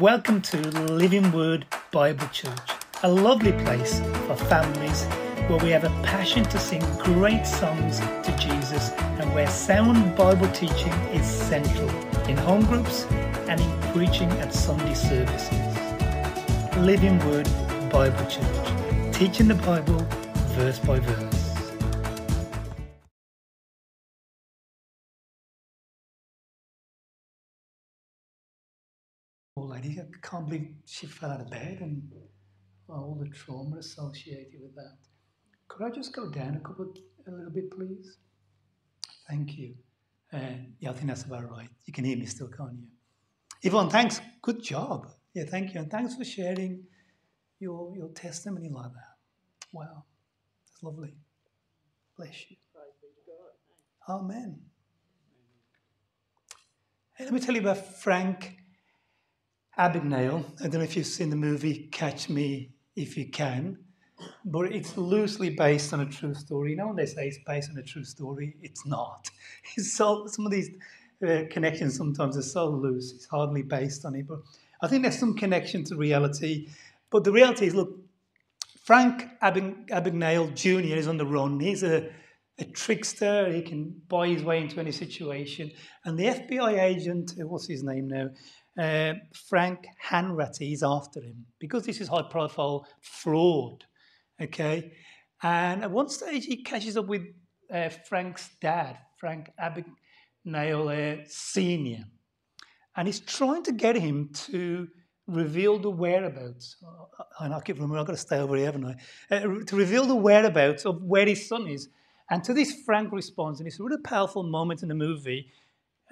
Welcome to Living Word Bible Church, a lovely place for families where we have a passion to sing great songs to Jesus and where sound Bible teaching is central in home groups and in preaching at Sunday services. Living Word Bible Church, teaching the Bible verse by verse. Can't believe she fell out of bed and all the trauma associated with that. Could I just go down a couple, a little bit, please? Thank you. Uh, yeah, I think that's about right. You can hear me still, can't you? Yvonne, thanks. Good job. Yeah, thank you. And thanks for sharing your, your testimony like that. Wow, that's lovely. Bless you. Amen. Hey, let me tell you about Frank Abagnale. I don't know if you've seen the movie Catch Me If You Can, but it's loosely based on a true story. You know, when they say it's based on a true story, it's not. It's so, some of these uh, connections sometimes are so loose, it's hardly based on it. But I think there's some connection to reality. But the reality is look, Frank Abagnale Jr. is on the run. He's a, a trickster. He can buy his way into any situation. And the FBI agent, uh, what's his name now? Uh, Frank Hanratty is after him because this is high profile fraud. Okay. And at one stage, he catches up with uh, Frank's dad, Frank Abagnale uh, Sr. And he's trying to get him to reveal the whereabouts. And I keep remembering, I've got to stay over here, haven't I? Uh, to reveal the whereabouts of where his son is. And to this, Frank responds, and it's a really powerful moment in the movie.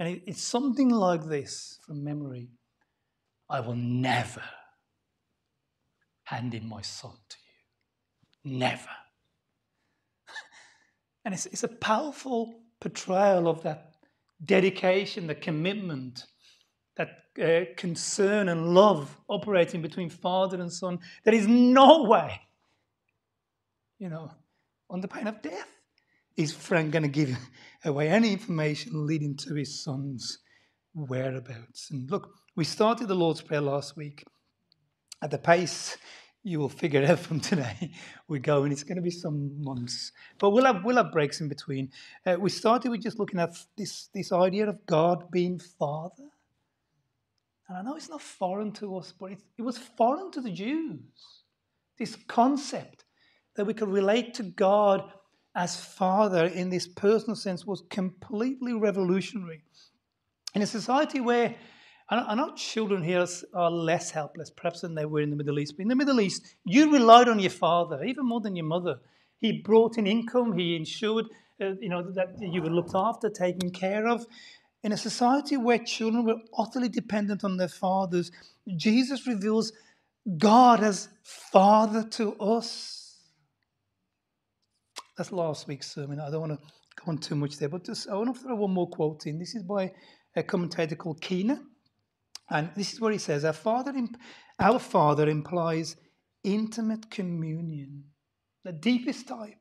And it, it's something like this from memory I will never hand in my son to you. Never. and it's, it's a powerful portrayal of that dedication, the commitment, that uh, concern and love operating between father and son. There is no way, you know, on the pain of death, is Frank going to give away any information leading to his son's whereabouts. And look, we started the Lord's Prayer last week. At the pace you will figure out from today, we're going. It's going to be some months, but we'll have we'll have breaks in between. Uh, we started with just looking at this this idea of God being Father, and I know it's not foreign to us, but it, it was foreign to the Jews. This concept that we could relate to God as Father in this personal sense was completely revolutionary. In a society where I know children here are less helpless, perhaps, than they were in the Middle East. But in the Middle East, you relied on your father, even more than your mother. He brought in income. He ensured, uh, you know, that you were looked after, taken care of. In a society where children were utterly dependent on their fathers, Jesus reveals God as Father to us. That's last week's sermon. I don't want to go on too much there, but just I want to throw one more quote in. This is by a commentator called Keener. And this is what he says Our Father, our Father implies intimate communion, the deepest type.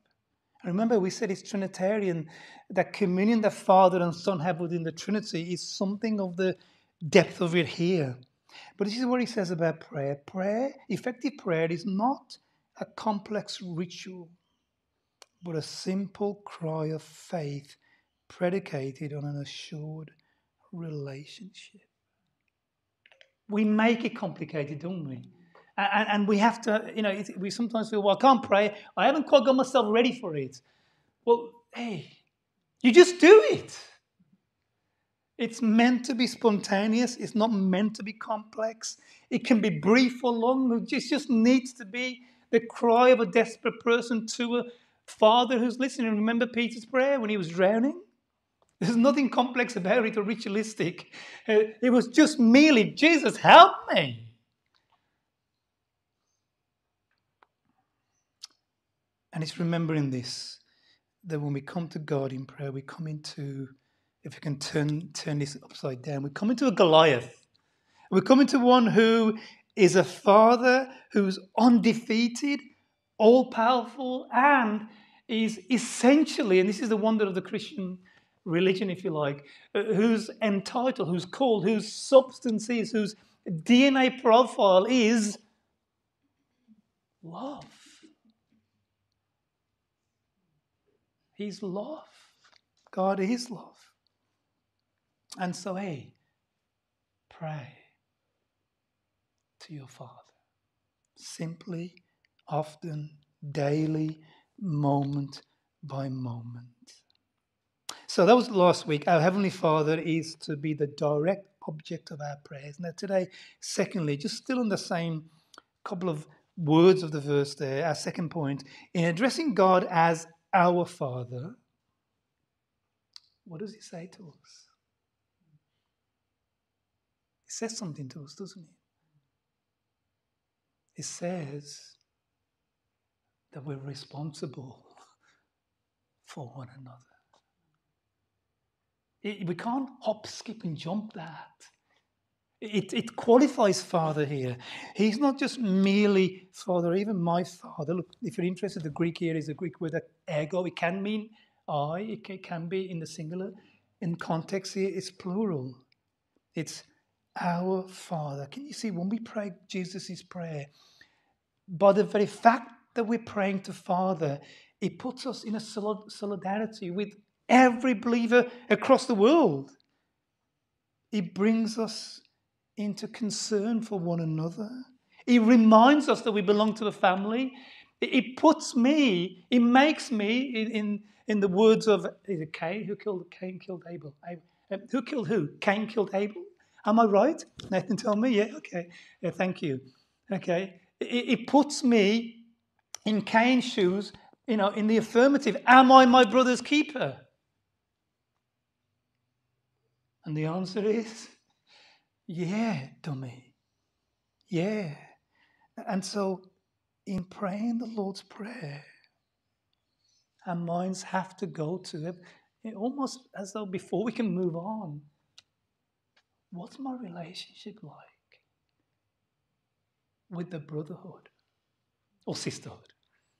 And remember, we said it's Trinitarian. That communion that Father and Son have within the Trinity is something of the depth of it here. But this is what he says about prayer. Prayer, effective prayer, is not a complex ritual, but a simple cry of faith predicated on an assured relationship. We make it complicated, don't we? And, and we have to, you know, we sometimes feel, well, I can't pray. I haven't quite got myself ready for it. Well, hey, you just do it. It's meant to be spontaneous. It's not meant to be complex. It can be brief or long. It just, just needs to be the cry of a desperate person to a father who's listening. Remember Peter's prayer when he was drowning? There's nothing complex about it or ritualistic. Uh, it was just merely, Jesus, help me. And it's remembering this that when we come to God in prayer, we come into, if we can turn, turn this upside down, we come into a Goliath. We come into one who is a father who's undefeated, all powerful, and is essentially, and this is the wonder of the Christian religion, if you like, uh, whose entitled, whose called, whose substance is, whose DNA profile is love. He's love. God is love. And so, hey, pray to your Father. Simply, often, daily, moment by moment. So that was last week. Our Heavenly Father is to be the direct object of our prayers. Now, today, secondly, just still on the same couple of words of the verse there, our second point, in addressing God as our Father, what does he say to us? He says something to us, doesn't he? He says that we're responsible for one another. It, we can't hop, skip, and jump that. It, it qualifies father here. He's not just merely father, even my father. Look, if you're interested, the Greek here is a Greek word that ego. It can mean I, it can be in the singular. In context here, it's plural. It's our Father. Can you see when we pray Jesus' prayer, by the very fact that we're praying to Father, it puts us in a solidarity with every believer across the world. It brings us into concern for one another. It reminds us that we belong to the family. It puts me, it makes me, in, in, in the words of, is it Cain? Who killed Cain? Killed Abel. Uh, who killed who? Cain killed Abel. Am I right? Nathan, tell me. Yeah, okay. Yeah, thank you. Okay. It, it puts me in Cain's shoes, you know, in the affirmative. Am I my brother's keeper? And the answer is, yeah, dummy. Yeah. And so, in praying the Lord's Prayer, our minds have to go to it almost as though before we can move on, what's my relationship like with the brotherhood or sisterhood?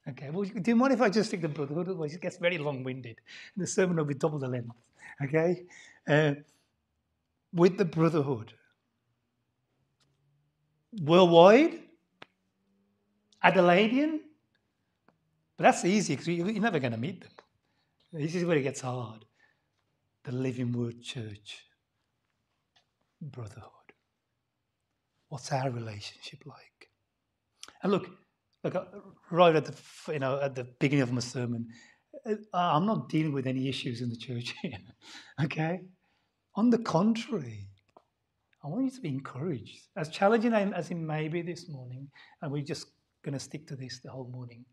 Okay, well, do you mind if I just take the brotherhood? Otherwise, it gets very long winded. The sermon will be double the length. Okay? Uh, with the brotherhood. Worldwide, Adelaidean, but that's easy because you're never going to meet them. This is where it gets hard. The Living Word Church, brotherhood. What's our relationship like? And look, look, uh, right at the you know at the beginning of my sermon, uh, I'm not dealing with any issues in the church here. okay, on the contrary, I want you to be encouraged. As challenging as it may be this morning, and we're just going to stick to this the whole morning,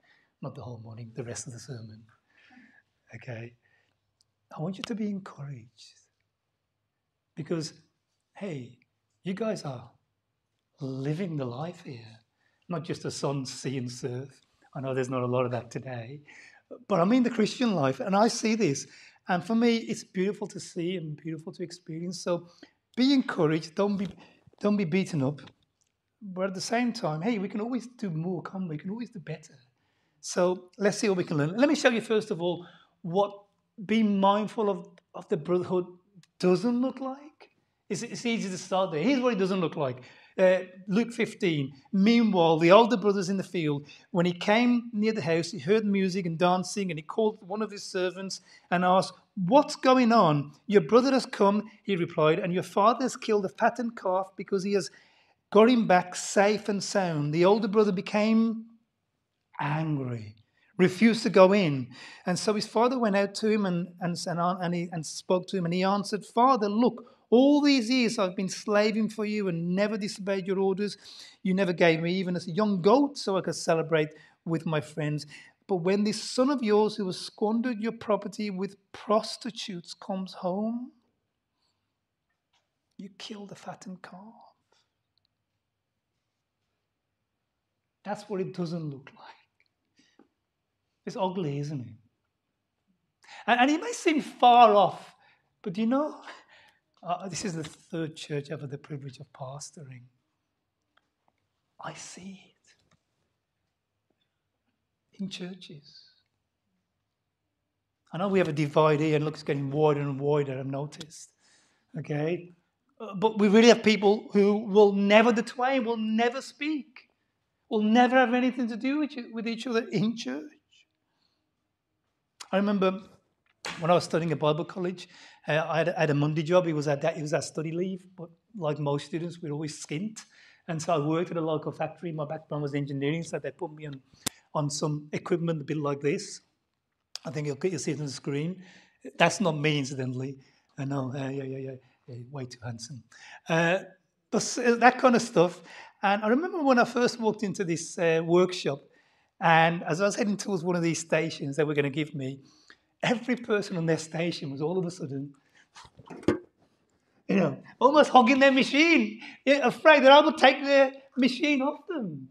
not the whole morning, the rest of the sermon. Okay? I want you to be encouraged. Because, hey, you guys are living the life here, not just a sun, sea, and surf. I know there's not a lot of that today, but I mean the Christian life, and I see this. And for me, it's beautiful to see and beautiful to experience. So be encouraged. Don't be, don't be beaten up. But at the same time, hey, we can always do more, can we? We can always do better. So let's see what we can learn. Let me show you, first of all, what being mindful of, of the brotherhood doesn't look like. It's, it's easy to start there. Here's what it doesn't look like. Uh, Luke 15. Meanwhile, the older brothers in the field, when he came near the house, he heard music and dancing, and he called one of his servants and asked, What's going on? Your brother has come, he replied, and your father has killed a fattened calf because he has got him back safe and sound. The older brother became angry, refused to go in. And so his father went out to him and, and, and, and, he, and spoke to him, and he answered, Father, look, all these years I've been slaving for you and never disobeyed your orders. You never gave me even a young goat so I could celebrate with my friends. But when this son of yours who has squandered your property with prostitutes comes home, you kill the fattened calf. That's what it doesn't look like. It's ugly, isn't it? And, and it may seem far off, but you know, uh, this is the third church I've had the privilege of pastoring. I see it in churches. I know we have a divide here and look, it's getting wider and wider, I've noticed. Okay? Uh, But we really have people who will never the twain, will never speak, will never have anything to do with, with each other in church. I remember when I was studying at Bible college, uh, I, had, I had a Monday job. It was at that, it was at study leave, but like most students, we're always skint. And so I worked at a local factory. My background was engineering, so they put me on, on some equipment a bit like this. I think you'll, you'll see it on the screen. That's not me, incidentally. I know, uh, yeah, yeah, yeah, yeah, way too handsome. Uh, but s- that kind of stuff. And I remember when I first walked into this uh, workshop, and as I was heading towards one of these stations they were going to give me, every person on their station was all of a sudden, you know, almost hogging their machine, afraid that I would take their machine off them.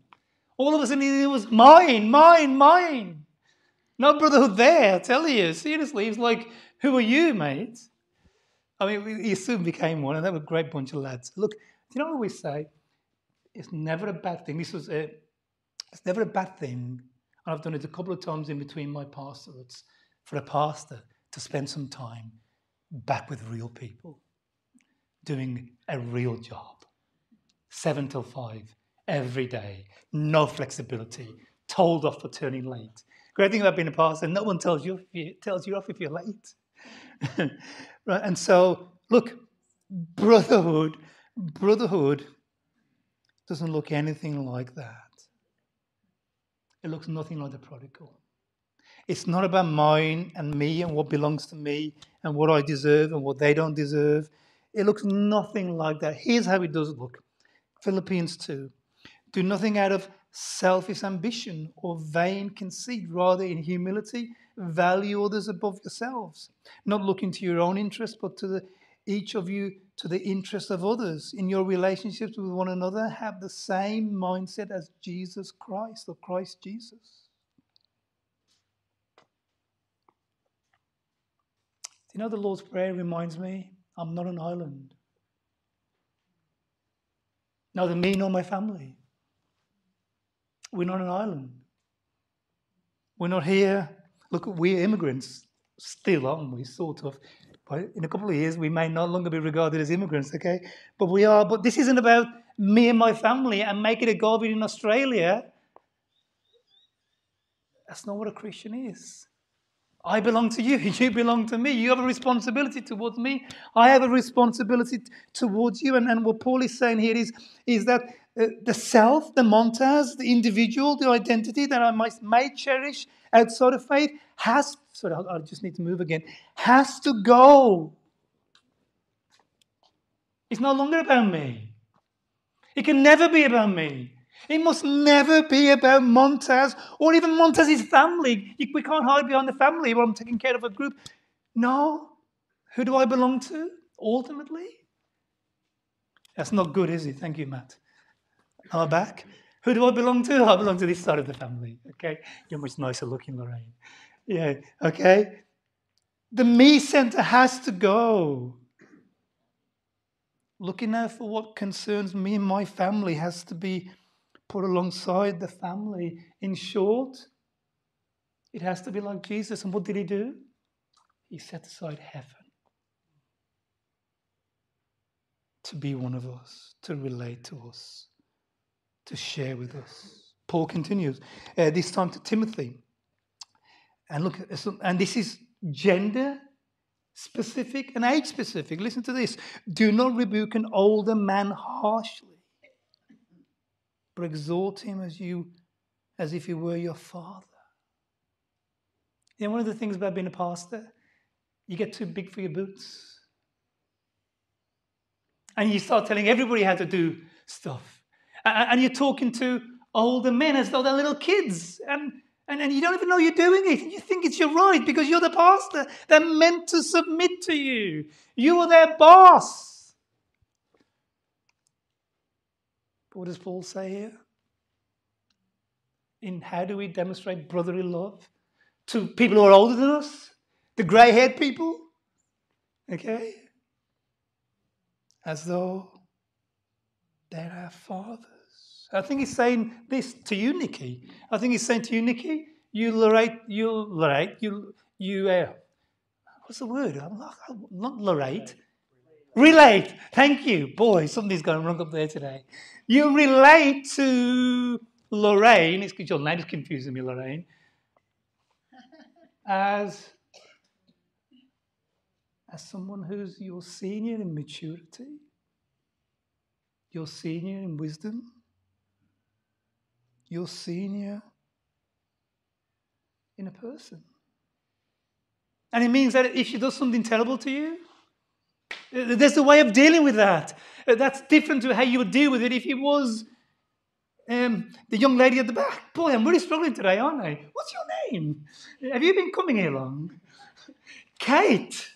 All of a sudden, it was mine, mine, mine. No brotherhood there, I tell you. Seriously, it's like, who are you, mate? I mean, he soon became one, and they were a great bunch of lads. Look, do you know what we say? It's never a bad thing. This was a, it's never a bad thing. And I've done it a couple of times in between my pastorates for a pastor to spend some time back with real people, doing a real job. Seven till five, every day, no flexibility, told off for turning late. Great thing about being a pastor, no one tells you, you tells you off if you're late. right, and so, look, brotherhood, brotherhood doesn't look anything like that. It looks nothing like the prodigal. It's not about mine and me and what belongs to me and what I deserve and what they don't deserve. It looks nothing like that. Here's how it does look Philippians 2. Do nothing out of selfish ambition or vain conceit, rather, in humility, value others above yourselves, not looking to your own interest, but to the, each of you to the interest of others. In your relationships with one another, have the same mindset as Jesus Christ or Christ Jesus. You know the Lord's Prayer reminds me I'm not an island. Neither me nor my family. We're not an island. We're not here. Look, we're immigrants still, aren't we? Sort of. But in a couple of years, we may no longer be regarded as immigrants, okay? But we are. But this isn't about me and my family and making a go of it in Australia. That's not what a Christian is. I belong to you. You belong to me. You have a responsibility towards me. I have a responsibility towards you. And, and what Paul is saying here is, is that uh, the self, the Montez, the individual, the identity that I might, may cherish outside of faith has, sorry, I, I just need to move again, has to go. It's no longer about me. It can never be about me. It must never be about Montez or even Montez's family. We can't hide behind the family while I'm taking care of a group. No. Who do I belong to ultimately? That's not good, is it? Thank you, Matt. Am I back? Who do I belong to? I belong to this side of the family. Okay. You're much nicer looking, Lorraine. Yeah. Okay. The me center has to go. Looking out for what concerns me and my family has to be put alongside the family. In short, it has to be like Jesus. And what did he do? He set aside heaven to be one of us, to relate to us, to share with us. Paul continues, uh, this time to Timothy. And look, and this is gender specific and age specific. Listen to this. Do not rebuke an older man harshly, but exhort him as you as if he were your father. You know, one of the things about being a pastor, you get too big for your boots. And you start telling everybody how to do stuff. And you're talking to older men as though they're little kids. And, and, and you don't even know you're doing it. You think it's your right because you're the pastor. They're meant to submit to you. You are their boss. But what does Paul say here? In how do we demonstrate brotherly love to people who are older than us? The grey haired people? Okay? As though they're our fathers. I think he's saying this to you, Nikki. I think he's saying to you, Nikki, you lorate, you lorate, you, you, uh, what's the word? I'm not, not lorate. Relate. Thank you. Boy, something's going wrong up there today. You relate to Lorraine, it's because your name is confusing me, Lorraine, as, as someone who's your senior in maturity, your senior in wisdom, your senior in a person. And it means that if she does something terrible to you, there's a way of dealing with that. That's different to how you would deal with it if it was um, the young lady at the back. Boy, I'm really struggling today, aren't I? What's your name? Have you been coming here long? Kate.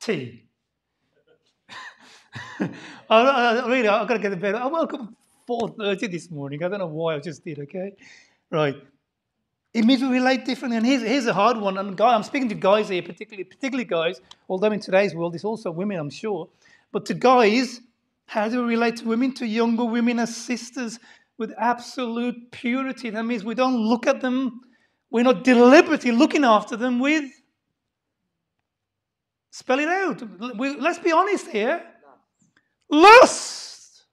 T. I, I, really, I've got to get to bed. I woke up 4.30 this morning. I don't know why I just did, okay? Right. It means we relate differently. And here's, here's a hard one. And guy, I'm speaking to guys here, particularly, particularly guys, although in today's world there's also women, I'm sure. But to guys, how do we relate to women? To younger women as sisters with absolute purity. That means we don't look at them, we're not deliberately looking after them with. Spell it out. Let's be honest here. Lust.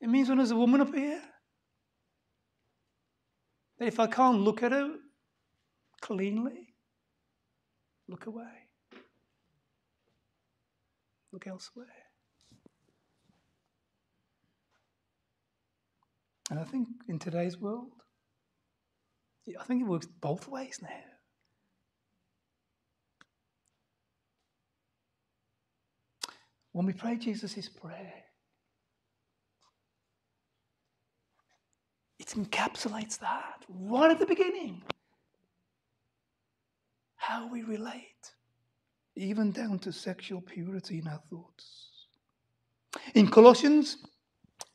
It means when there's a woman up here, that if I can't look at her cleanly, look away. Look elsewhere. And I think in today's world, I think it works both ways now. When we pray Jesus' prayer, it encapsulates that right at the beginning. How we relate, even down to sexual purity in our thoughts. In Colossians,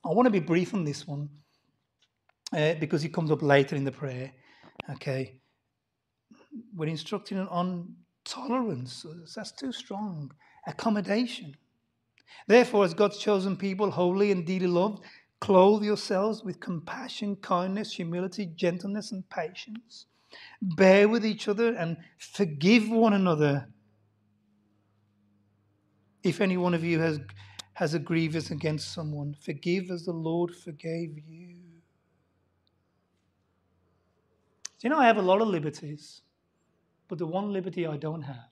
I want to be brief on this one uh, because it comes up later in the prayer. Okay. We're instructing on tolerance. That's too strong. Accommodation. Therefore, as God's chosen people, holy and dearly loved, clothe yourselves with compassion, kindness, humility, gentleness, and patience. Bear with each other and forgive one another. If any one of you has, has a grievance against someone, forgive as the Lord forgave you. Do you know I have a lot of liberties, but the one liberty I don't have,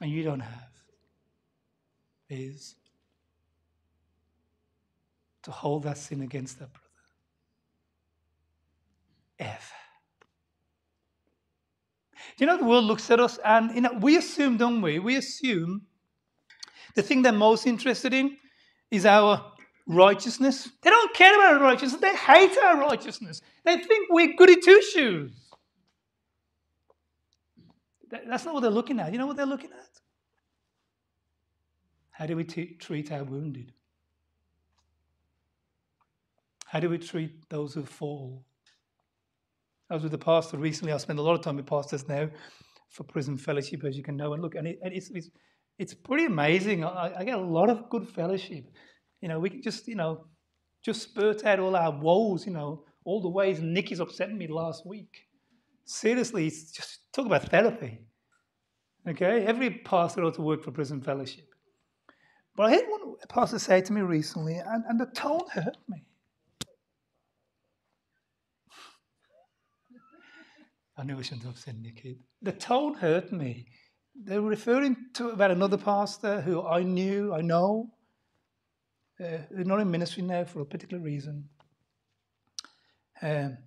and you don't have, is to hold that sin against that brother. Ever. Do you know the world looks at us and you know, we assume, don't we? We assume the thing they're most interested in is our righteousness. They don't care about our righteousness. They hate our righteousness. They think we're goody two shoes. That's not what they're looking at. You know what they're looking at? How do we t- treat our wounded? How do we treat those who fall? I was with a pastor recently. I spend a lot of time with pastors now for prison fellowship, as you can know. And look, and, it, and it's, it's, it's pretty amazing. I, I, get a lot of good fellowship. You know, we can just, you know, just spurt out all our woes, you know, all the ways Nicky's upset me last week. Seriously, just talk about therapy. Okay? Every pastor ought to work for prison fellowship. But I heard one pastor say to me recently, and, and the tone hurt me. I knew I shouldn't have said Nicky. The tone hurt me. They were referring to about another pastor who I knew, I know, uh, not in ministry now for a particular reason. Um,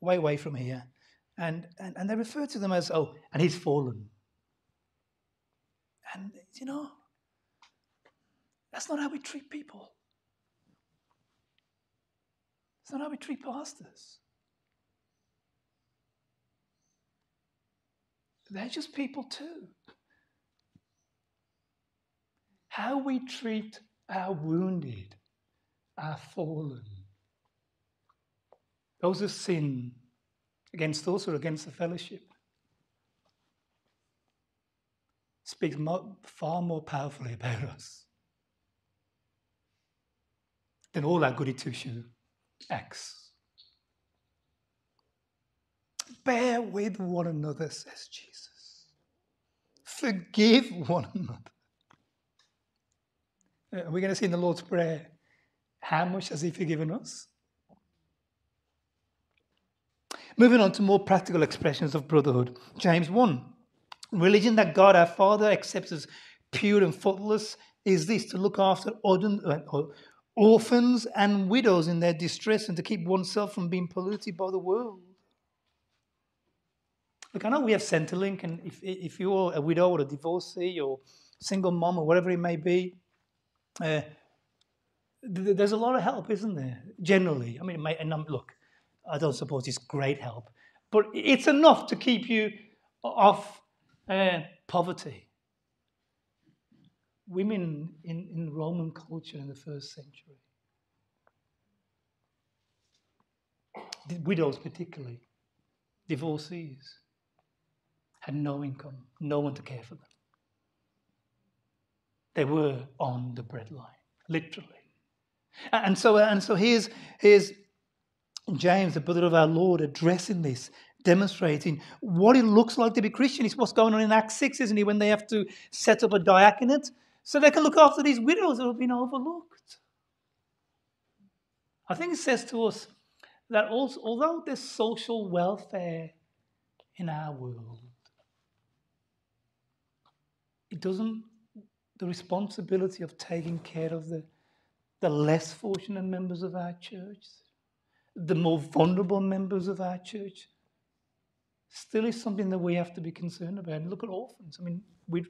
way away from here. And, and, and they refer to them as, oh, and he's fallen. And, you know, that's not how we treat people. It's not how we treat pastors. They're just people too how we treat our wounded, our fallen, those who sin against us or against the fellowship, speaks far more powerfully about us than all our goody two shoe acts. Bear with one another, says Jesus. forgive one another. Uh, we're going to see in the Lord's Prayer how much has He forgiven us? Moving on to more practical expressions of brotherhood. James 1. Religion that God our Father accepts as pure and faultless is this to look after uh, orphans and widows in their distress and to keep oneself from being polluted by the world. Look, I know we have Centrelink, and if, if you're a widow or a divorcee or single mom or whatever it may be, uh, th- there's a lot of help, isn't there? Generally, I mean, may, and I'm, look, I don't suppose it's great help, but it's enough to keep you off uh, poverty. Women in, in Roman culture in the first century, widows particularly, divorcees, had no income, no one to care for them. They were on the breadline, literally. And so, and so here's, here's James, the brother of our Lord, addressing this, demonstrating what it looks like to be Christian. It's what's going on in Acts 6, isn't it? When they have to set up a diaconate so they can look after these widows that have been overlooked. I think it says to us that also, although there's social welfare in our world, it doesn't, the responsibility of taking care of the, the less fortunate members of our church, the more vulnerable members of our church, still is something that we have to be concerned about. And look at orphans. I mean, with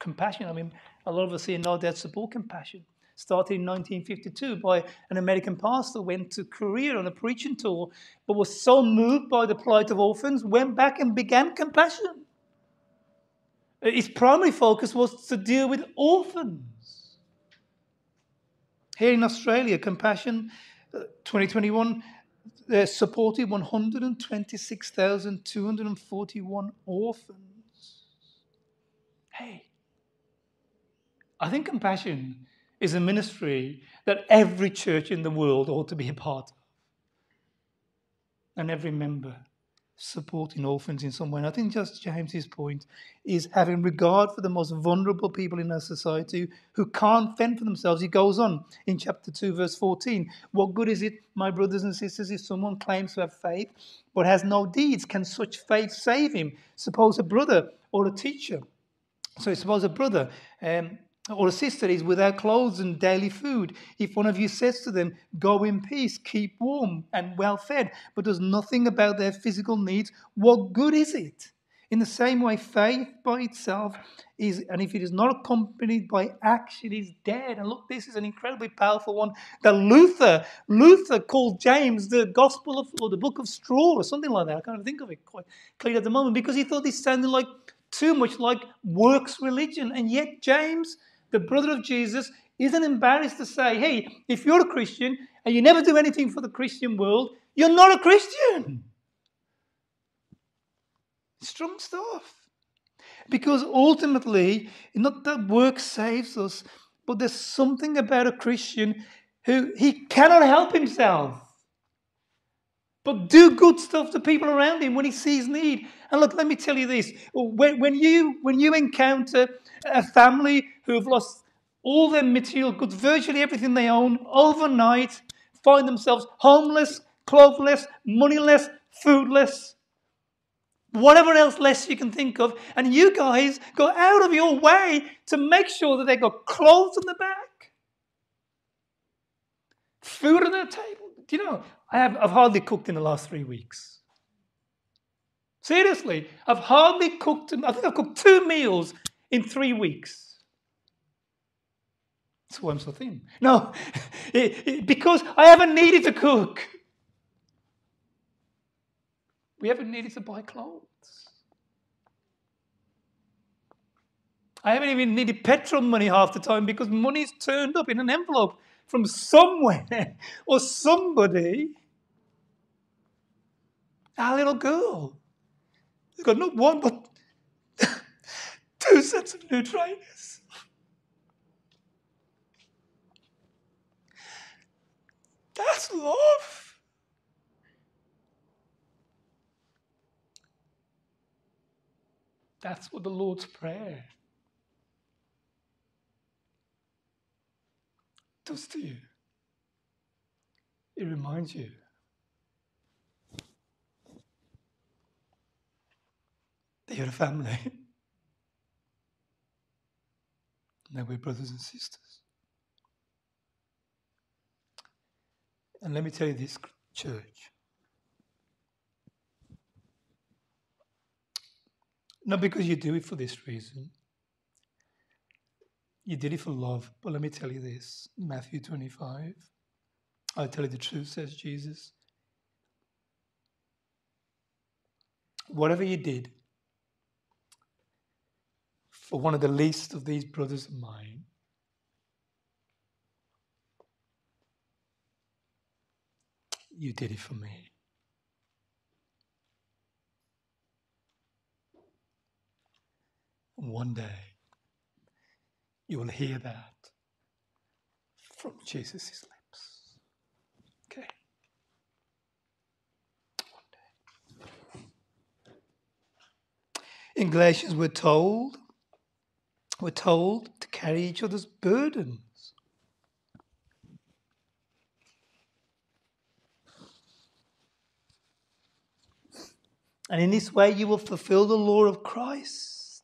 compassion, I mean, a lot of us here know that support compassion. Started in 1952 by an American pastor, went to Korea on a preaching tour, but was so moved by the plight of orphans, went back and began compassion. His primary focus was to deal with orphans. Here in Australia, Compassion uh, 2021 uh, supported 126,241 orphans. Hey, I think Compassion is a ministry that every church in the world ought to be a part of. And every member supporting orphans in some way. And I think just James's point is having regard for the most vulnerable people in our society who can't fend for themselves. He goes on in chapter 2, verse 14. What good is it, my brothers and sisters, if someone claims to have faith but has no deeds? Can such faith save him? Suppose a brother or a teacher. So suppose a brother um, or a sister is without clothes and daily food, if one of you says to them, Go in peace, keep warm and well fed, but does nothing about their physical needs, what good is it? In the same way, faith by itself is, and if it is not accompanied by action, is dead. And look, this is an incredibly powerful one that Luther, Luther called James the gospel of, or the book of straw, or something like that. I can't think of it quite clear at the moment because he thought this sounded like too much like works religion. And yet, James the brother of Jesus, isn't embarrassed to say, hey, if you're a Christian and you never do anything for the Christian world, you're not a Christian. Strong stuff. Because ultimately, not that work saves us, but there's something about a Christian who he cannot help himself but do good stuff to people around him when he sees need. And look, let me tell you this: when, you when you encounter a family who have lost all their material goods, virtually everything they own, overnight, find themselves homeless, clothless, moneyless, foodless, whatever else less you can think of, and you guys go out of your way to make sure that they got clothes on the back, food on the table. Do you know? I have, I've hardly cooked in the last three weeks. Seriously, I've hardly cooked, I think I've cooked two meals in three weeks. Why I'm so thin. No, because I haven't needed to cook. We haven't needed to buy clothes. I haven't even needed petrol money half the time because money's turned up in an envelope from somewhere or somebody. Our little girl. They've got not one, but two sets of new trainers. That's love. That's what the Lord's Prayer does to you. It reminds you that you're a family. that we're brothers and sisters. And let me tell you this, church. Not because you do it for this reason. You did it for love. But let me tell you this Matthew 25. I tell you the truth, says Jesus. Whatever you did for one of the least of these brothers of mine, you did it for me. One day, you will hear that from Jesus' lips. Okay? In Galatians, we're told, we're told to carry each other's burdens. And in this way, you will fulfill the law of Christ.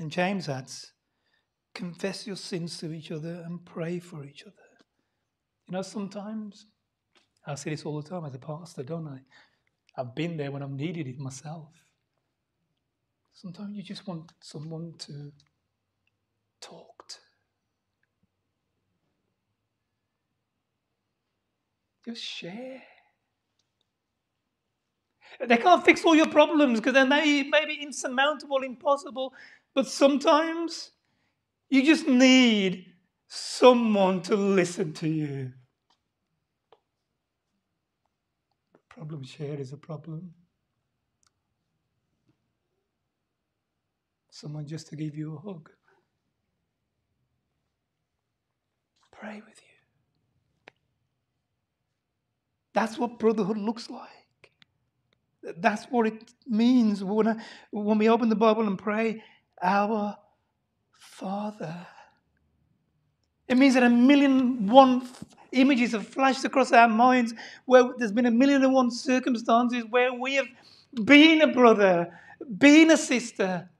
And James adds, confess your sins to each other and pray for each other. You know, sometimes, I say this all the time as a pastor, don't I? I've been there when I've needed it myself. Sometimes you just want someone to talk to. Just share. They can't fix all your problems because they may, be insurmountable, impossible. But sometimes you just need someone to listen to you. Problem shared is a problem. Someone just to give you a hug. Pray with you. That's what brotherhood looks like. That's what it means when, I, when we open the Bible and pray, Our Father. It means that a million one images have flashed across our minds where there's been a million and one circumstances where we have been a brother, been a sister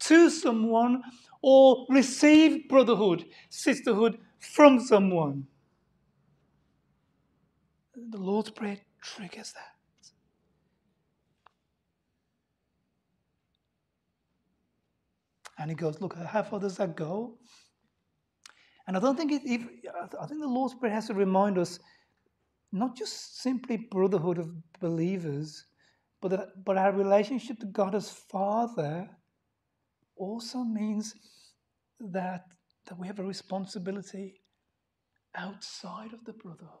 to someone, or receive brotherhood, sisterhood from someone. The Lord's Prayer triggers that. And he goes, Look, how far does that go? And I don't think it, if, I think the Lord's Prayer has to remind us not just simply brotherhood of believers, but, that, but our relationship to God as Father also means that, that we have a responsibility outside of the brotherhood.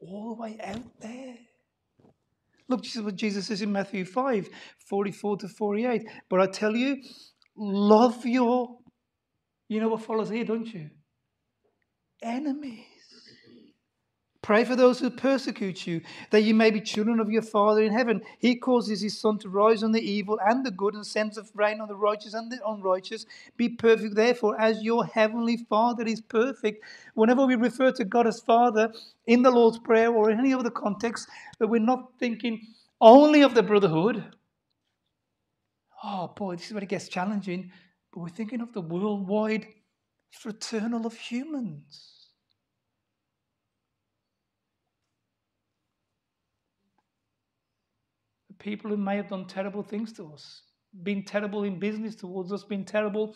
All the way out there. Look, this is what Jesus says in Matthew 5 44 to 48. But I tell you, love your, you know what follows here, don't you? Enemies. Pray for those who persecute you, that you may be children of your Father in heaven. He causes his sun to rise on the evil and the good, and sends rain on the righteous and the unrighteous. Be perfect, therefore, as your heavenly Father is perfect. Whenever we refer to God as Father in the Lord's Prayer or in any other context, that we're not thinking only of the brotherhood. Oh boy, this is where it gets challenging. But we're thinking of the worldwide fraternal of humans. People who may have done terrible things to us, been terrible in business towards us, been terrible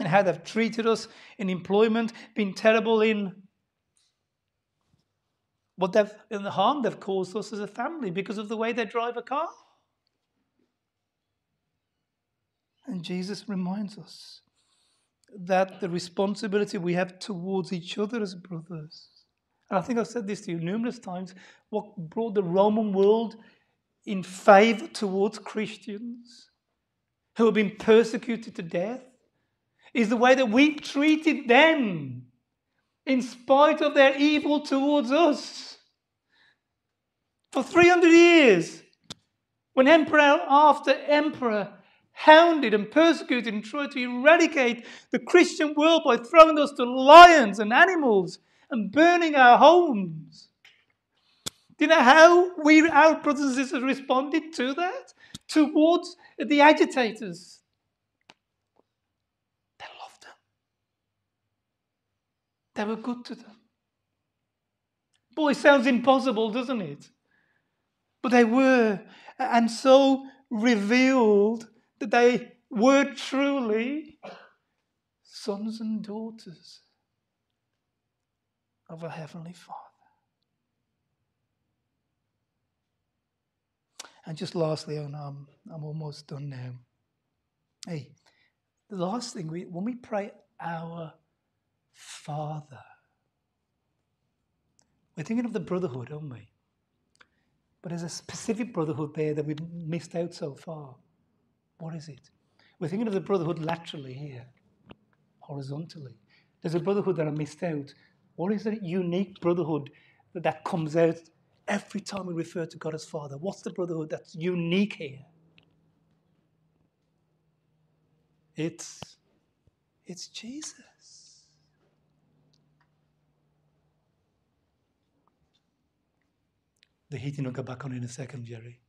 in how they've treated us in employment, been terrible in what they've in the harm they've caused us as a family because of the way they drive a car. And Jesus reminds us that the responsibility we have towards each other as brothers. And I think I've said this to you numerous times. What brought the Roman world in favor towards Christians who have been persecuted to death is the way that we treated them in spite of their evil towards us. For 300 years, when emperor after emperor hounded and persecuted and tried to eradicate the Christian world by throwing us to lions and animals and burning our homes. Do you know how we, our brothers and sisters, responded to that? Towards the agitators. They loved them. They were good to them. Boy, sounds impossible, doesn't it? But they were. And so revealed that they were truly sons and daughters of a Heavenly Father. And just lastly, and I'm, I'm almost done now. Hey, the last thing, we, when we pray, Our Father, we're thinking of the brotherhood, aren't we? But there's a specific brotherhood there that we've missed out so far. What is it? We're thinking of the brotherhood laterally here, horizontally. There's a brotherhood that I missed out. What is the unique brotherhood that comes out every time we refer to God as Father? What's the brotherhood that's unique here? It's, it's Jesus. The heating will go back on in a second, Jerry.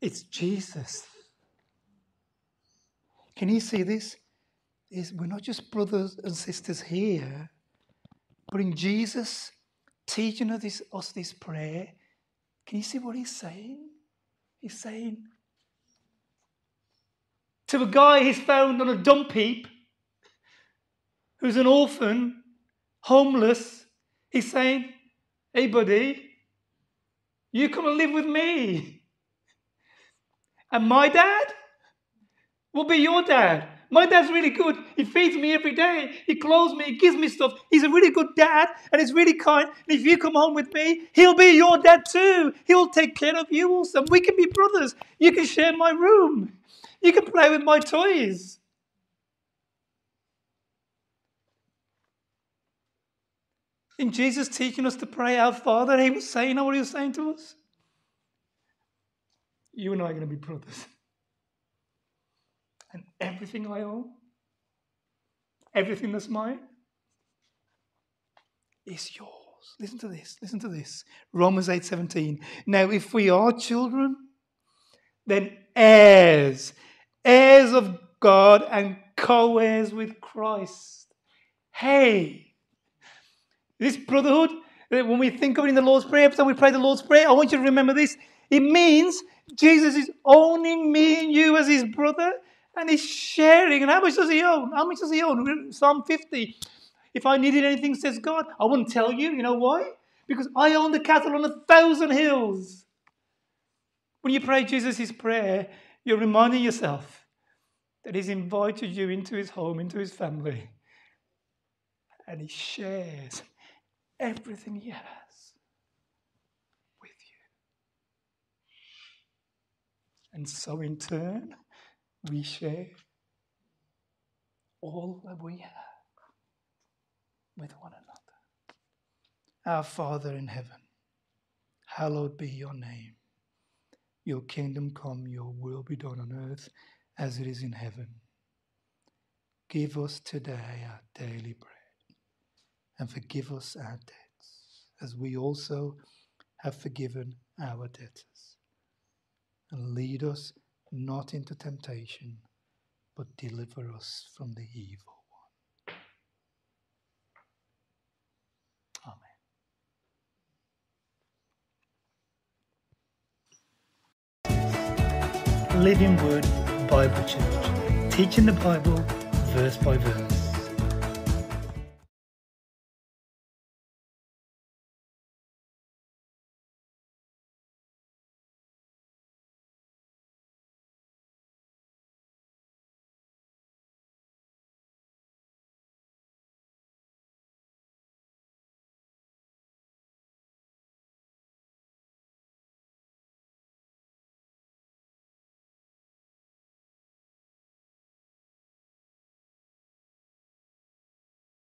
It's Jesus. Can you see this? Is we're not just brothers and sisters here, but in Jesus teaching us this, us this prayer, can you see what he's saying? He's saying to a guy he's found on a dump heap, who's an orphan, homeless, he's saying, Hey, buddy, you come and live with me. And my dad will be your dad. My dad's really good. He feeds me every day. He clothes me. He gives me stuff. He's a really good dad and he's really kind. And if you come home with me, he'll be your dad too. He'll take care of you also. We can be brothers. You can share my room. You can play with my toys. In Jesus teaching us to pray our Father, he was saying, you know what he was saying to us? You and I are going to be brothers and everything I own, everything that's mine, is yours. Listen to this. Listen to this. Romans 8 17. Now, if we are children, then heirs, heirs of God and co heirs with Christ. Hey, this brotherhood, eh, when we think of it in the Lord's Prayer, time we pray the Lord's Prayer, I want you to remember this. It means Jesus is owning me and you as his brother and he's sharing. And how much does he own? How much does he own? Psalm 50. If I needed anything, says God, I wouldn't tell you. You know why? Because I own the cattle on a thousand hills. When you pray Jesus' prayer, you're reminding yourself that he's invited you into his home, into his family. And he shares everything he has with you. And so, in turn, we share all that we have with one another. Our Father in heaven, hallowed be your name. Your kingdom come, your will be done on earth as it is in heaven. Give us today our daily bread and forgive us our debts as we also have forgiven our debtors. And lead us not into temptation, but deliver us from the evil one. Amen. Living Word Bible Church, teaching the Bible verse by verse.